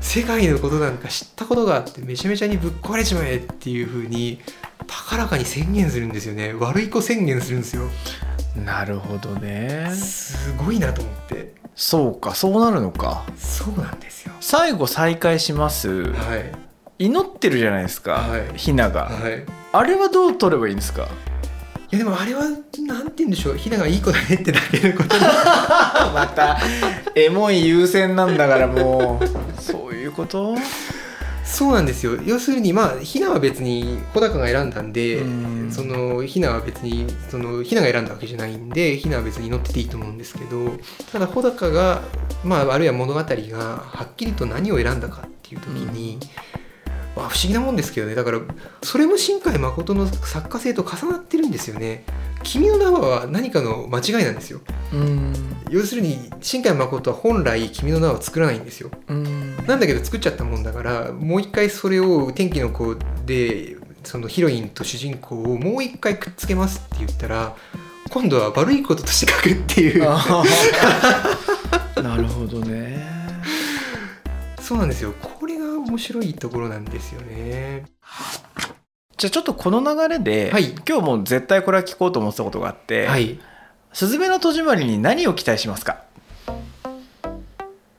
世界のことなんか知ったことがあってめちゃめちゃにぶっ壊れちまえっていう風に高らかに宣言するんですよね。悪い子宣言するんですよ。なるほどね。すごいなと思ってそうかそうなるのか。そうなんですよ。最後再会します。はい。祈ってるじゃないですか、はい。ひなが、はい。あれはどう取ればいいんですか？いやでもあれはなんて言うんでしょう。ひながいい子だねってだけのことに またエモい優先なんだからもう。そういうこと？そうなんですよ。要するにまあひなは別に穂高が選んだんでうん。そのひなは別にそのひなが選んだわけじゃないんでひなは別に乗ってていいと思うんですけどただ穂高がまああるいは物語がはっきりと何を選んだかっていう時に、まあ、不思議なもんですけどね。だからそれも新海誠の作家性と重なってるんですよね。君の名は何かの間違いなんですよ。うん。要するに新海誠は本来君の名は作らないんですよ。うん。なんだけど作っちゃったもんだからもう一回それを天気の子でそのヒロインと主人公をもう一回くっつけますって言ったら今度は悪いこととして書くっていう。なるほどね。そうなんですよ。これが面白いところなんですよねじゃあちょっとこの流れで、はい。今日もう絶対これは聞こうと思ってたことがあって「はい。すずめの戸締まり」に何を期待しますか？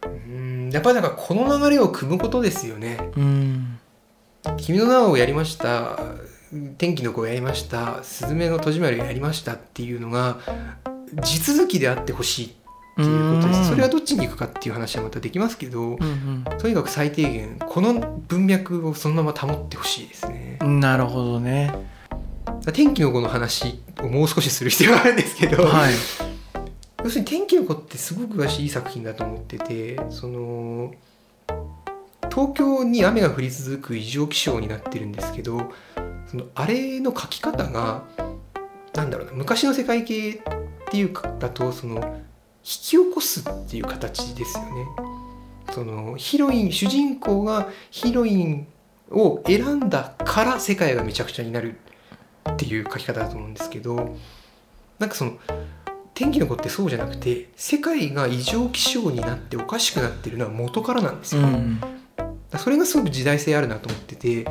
うんやっぱりだからこの流れを組むことですよね。うん。君の名をやりました天気の子をやりましたスズメの戸締まりをやりましたっていうのが地続きであってほしいっていうことでうん。すそれはどっちに行くかっていう話はまたできますけどうんとにかく最低限この文脈をそのまま保ってほしいですね。うんなるほどね。天気の子の話をもう少しする必要があるんですけど、はい。要するに天気の子ってすごく私いい作品だと思っててその東京に雨が降り続く異常気象になってるんですけどそのあれの書き方がなんだろうな昔の世界系っていうかだとその引き起こすっていう形ですよね。そのヒロイン主人公がヒロインを選んだから世界がめちゃくちゃになるっていう書き方だと思うんですけどなんかその天気の子ってそうじゃなくて世界が異常気象になっておかしくなってるのは元からなんですよ、うんそれがすごく時代性あるなと思ってて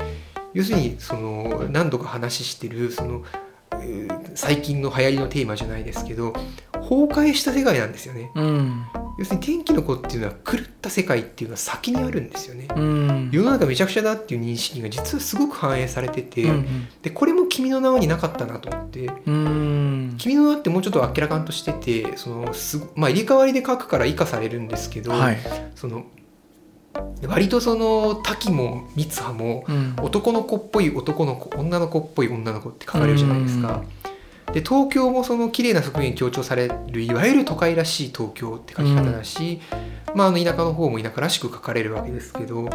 要するにその何度か話してるその、えー最近の流行りのテーマじゃないですけど崩壊した世界なんですよね。うん。要するに天気の子っていうのは狂った世界っていうのは先にあるんですよね。うん。世の中めちゃくちゃだっていう認識が実はすごく反映されてて、うんでこれも「君の名は」になかったなと思ってうん。君の名ってもうちょっとあっけらかんとしててそのすまあ入れ替わりで書くから生かされるんですけど、はい。その割とその滝も三葉もうん。男の子っぽい男の子女の子っぽい女の子って書かれるじゃないですか。で東京もその綺麗な側面強調されるいわゆる都会らしい東京って書き方だし、まあ、あの田舎の方も田舎らしく書かれるわけですけど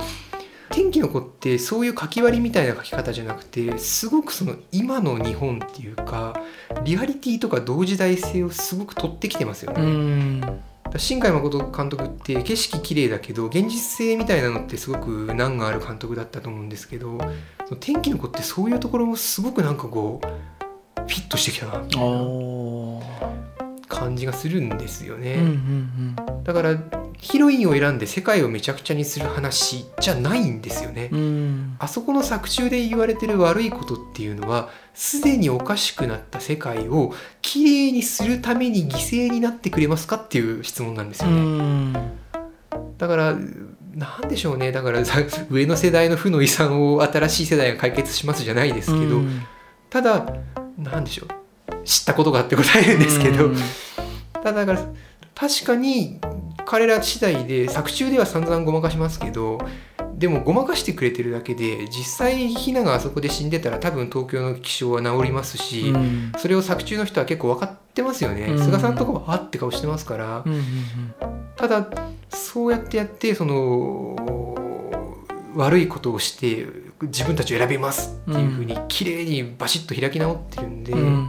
天気の子ってそういう書き割りみたいな書き方じゃなくてすごくその今の日本っていうかリアリティとか同時代性をすごく取ってきてますようね。ん新海誠監督って景色綺麗だけど現実性みたいなのってすごく難がある監督だったと思うんですけど天気の子ってそういうところもすごくなんかこうフィットしてきたなみたいな感じがするんですよね。だからヒロインを選んで世界をめちゃくちゃにする話じゃないんですよね。うんうんあそこの作中で言われてる悪いことっていうのはすでにおかしくなった世界をきれいにするために犠牲になってくれますかっていう質問なんですうよね。んだからなんでしょうねだからさ 上の世代の負の遺産を新しい世代が解決しますじゃないですけど、うんただなんでしょう。知ったことがあって答えるんですけど、うん。ただだから確かに彼ら次第で作中では散々ごまかしますけどでもごまかしてくれてるだけで実際ヒナがあそこで死んでたら多分東京の気象は治りますし、うん。それを作中の人は結構分かってますよね、うん。菅さんとかはあって顔してますから、うんうん。ただそうやってやってその悪いことをして自分たちを選びますっていうふうに綺麗にバシッと開き直ってるんで。うん。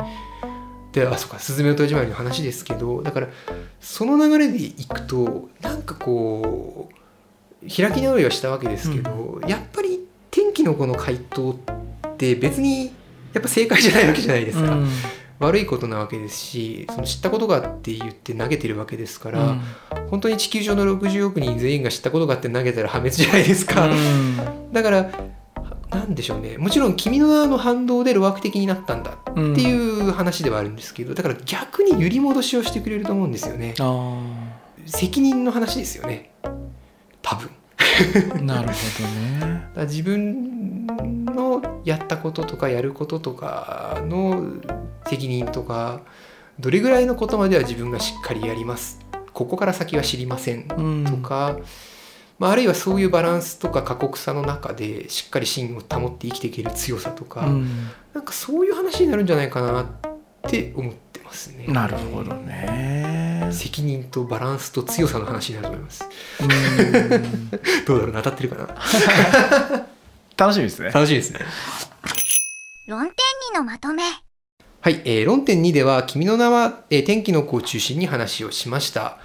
であそうか「すずめの戸締まり」の話ですけどだからその流れでいくとなんかこう開き直りはしたわけですけど、やっぱり天気の子の回答って別にやっぱ正解じゃないわけじゃないですか、うん。悪いことなわけですしその知ったことがあって言って投げてるわけですから、うん。本当に地球上の60億人全員が知ったことがあって投げたら破滅じゃないですか、うん。だからなんでしょうね。もちろん君の名の反動で路悪的になったんだっていう話ではあるんですけどだから逆に揺り戻しをしてくれると思うんですよね。あ責任の話ですよね。多分。あ なるほどね。だ自分のやったこととかやることとかの責任とかどれぐらいのことまでは自分がしっかりやります。ここから先は知りませんうん。とか、まあ、あるいはそういうバランスとか過酷さの中でしっかり芯を保って生きていける強さとか、うんなんかそういう話になるんじゃないかなって思ってますね。なるほどね責任とバランスと強さの話になると思います。うん どうだろうな当たってるかな？楽しみですね楽しいですね。論点2のまとめ。はい、えー論点2では「君の名は、えー天気の子」を中心に話をしました。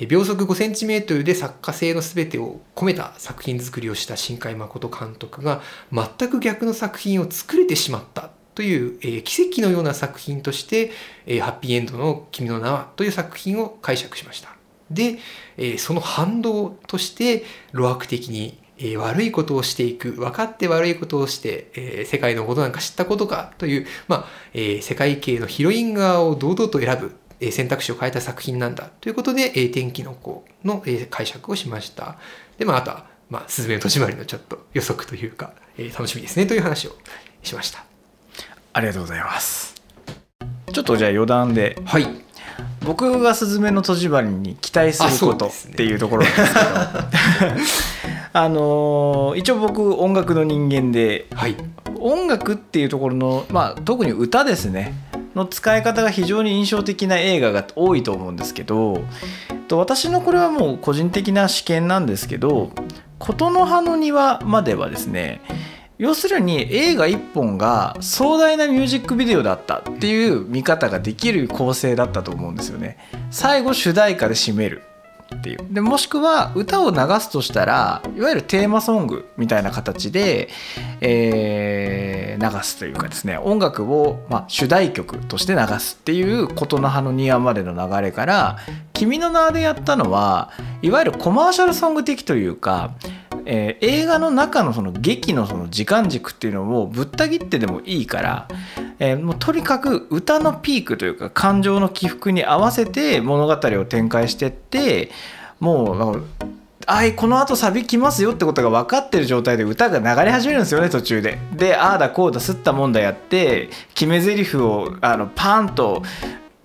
秒速 5cm で作家性の全てを込めた作品作りをした新海誠監督が全く逆の作品を作れてしまったという、えー奇跡のような作品として、えーハッピーエンドの「君の名は」という作品を解釈しました。で、えーその反動として路悪的に、えー悪いことをしていく分かって悪いことをして、えー世界のことなんか知ったことかという、まあえー世界系のヒロイン側を堂々と選ぶ、選択肢を変えた作品なんだということで「えー天気の子の」えー解釈をしました。でまああとは「まあ、すずめの戸締まり」のちょっと予測というか、えー楽しみですねという話をしました。ありがとうございます。ちょっとじゃあ余談で。はい。僕が「すずめの戸締まり」に期待することっていうところなんですけど。あのー一応僕音楽の人間ではい。音楽っていうところの、まあ、特に歌ですねの使い方が非常に印象的な映画が多いと思うんですけど私のこれはもう個人的な試験なんですけど「琴の葉の庭」まではですね要するに映画1本が壮大なミュージックビデオだったっていう見方ができる構成だったと思うんですよね。最後主題歌で締めるっていう。でもしくは歌を流すとしたらいわゆるテーマソングみたいな形で、えー流すというかですね音楽を、ま、主題曲として流すっていう「琴の葉の庭」までの流れから「君の名」でやったのはいわゆるコマーシャルソング的というかえー映画の中のその劇のその時間軸っていうのをぶった切ってでもいいから、えーもうとにかく歌のピークというか感情の起伏に合わせて物語を展開してってもうあいこのあとサビ来ますよってことが分かってる状態で歌が流れ始めるんですよね途中で。でああだこうだすったもんだやって決め台詞をあのパンと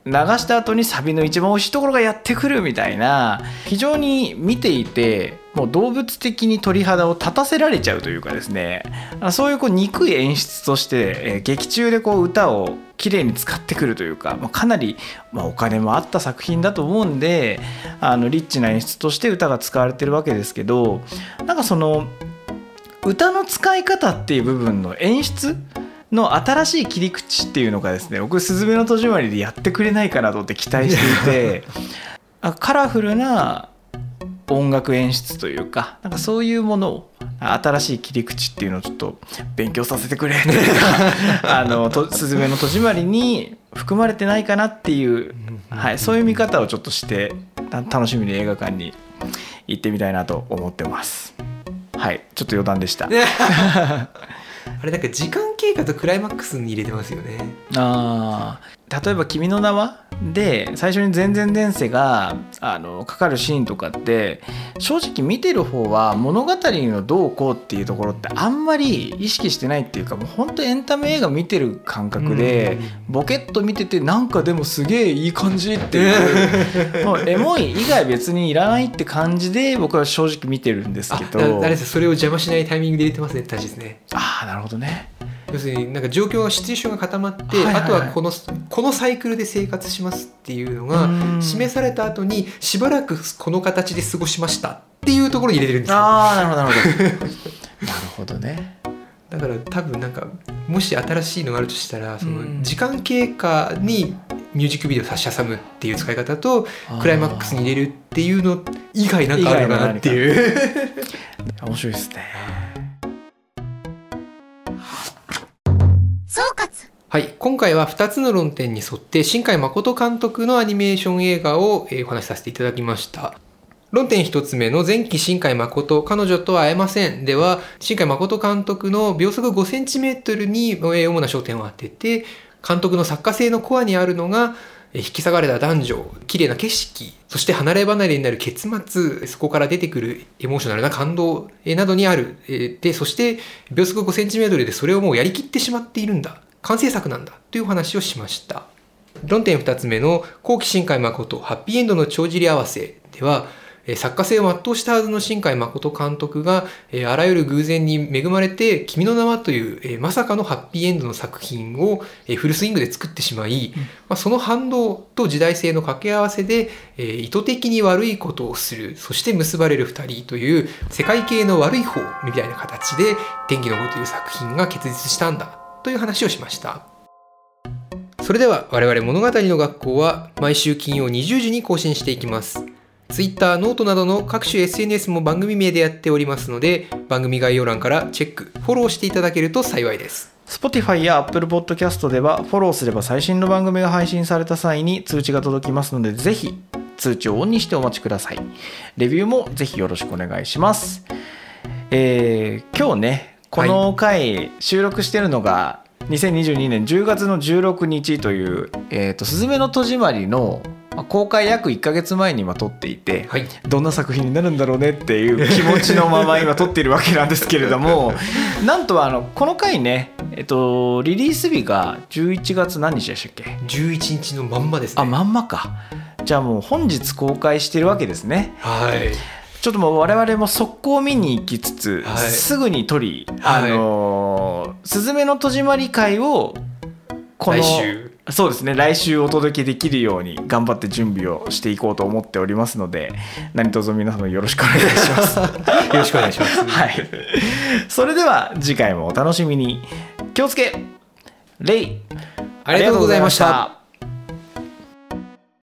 流した後にサビの一番美味しいところがやってくるみたいな非常に見ていてもう動物的に鳥肌を立たせられちゃうというかですねそういうこう憎い演出として、えー劇中でこう歌を綺麗に使ってくるというか、まあ、かなり、まあ、お金もあった作品だと思うんであのリッチな演出として歌が使われてるわけですけどなんかその歌の使い方っていう部分の演出の新しい切り口っていうのがですね僕「すずめの戸締まり」でやってくれないかなと思って期待していて あカラフルな音楽演出というかなんかそういうものを新しい切り口っていうのをちょっと勉強させてくれっていうか あのと「すずめの戸締まり」に含まれてないかなっていう、はい、そういう見方をちょっとしてた楽しみに映画館に行ってみたいなと思ってます。はい、ちょっと余談でした。あれなんか時間経過とクライマックスに入れてますよねああ例えば「君の名は?」で最初に全然前世があのかかるシーンとかって正直見てる方は物語のどうこうっていうところってあんまり意識してないっていうかもうほんとエンタメ映画見てる感覚でボケっと見ててなんかでもすげえいい感じっていう もうエモい以外別にいらないって感じで僕は正直見てるんですけあどなあそれを邪魔しないタイミングで入れてますねですね。ああなるほどね要するになんか状況がシチュエーションが固まって、あとはこのこのサイクルで生活しますっていうのがうん。示された後にしばらくこの形で過ごしましたっていうところに入れてるんですよ。ああなるほどなるほど。なるほどね。だから多分なんかもし新しいのがあるとしたらそのうん。時間経過にミュージックビデオ差し挟むっていう使い方とクライマックスに入れるっていうの以外なんかあるのかなっていう。面白いですね総括。はい。今回は2つの論点に沿って新海誠監督のアニメーション映画をえーお話しさせていただきました。論点1つ目の前期新海誠彼女とは会えません。では新海誠監督の秒速 5cm にえー主な焦点を当てて監督の作家性のコアにあるのが引き下がれた男女綺麗な景色そして離れ離れになる結末そこから出てくるエモーショナルな感動などにある。でそして秒速 5cm でそれをもうやりきってしまっているんだ。完成作なんだ。というお話をしました。論点2つ目の後期新海誠ハッピーエンドの帳尻合わせでは作家性を全うしたはずの新海誠監督が、えーあらゆる偶然に恵まれて「君の名は」という、えーまさかのハッピーエンドの作品を、えーフルスイングで作ってしまい、まあ、その反動と時代性の掛け合わせで、えー意図的に悪いことをするそして結ばれる2人という世界系の悪い方みたいな形で「天気の子」という作品が結実したんだという話をしました。それでは我々物語の学校は毎週金曜20時に更新していきます。Twitter、ノートなどの各種 SNS も番組名でやっておりますので番組概要欄からチェック、フォローしていただけると幸いです。Spotify や Apple Podcast ではフォローすれば最新の番組が配信された際に通知が届きますのでぜひ通知をオンにしてお待ちください。レビューもぜひよろしくお願いします。えー今日ねこの回収録してるのが2022年10月の16日という「えーとすずめの戸締まり」のまあ公開約1ヶ月前に今撮っていて、はい。どんな作品になるんだろうねっていう気持ちのまま今撮っているわけなんですけれども なんとあのこの回ね、えっと、リリース日が11月何日でしたっけ？11日のまんまですね。あまんまかじゃあもう本日公開してるわけですねはい。ちょっともう我々も速攻見に行きつつ、はいすぐに撮り、はいあのーすずめの戸締まり会をこの来週。そうですね来週お届けできるように頑張って準備をしていこうと思っておりますので何卒皆様よろしくお願いします。よろしくお願いします。はい。それでは次回もお楽しみに。気をつけレイありがとうございました。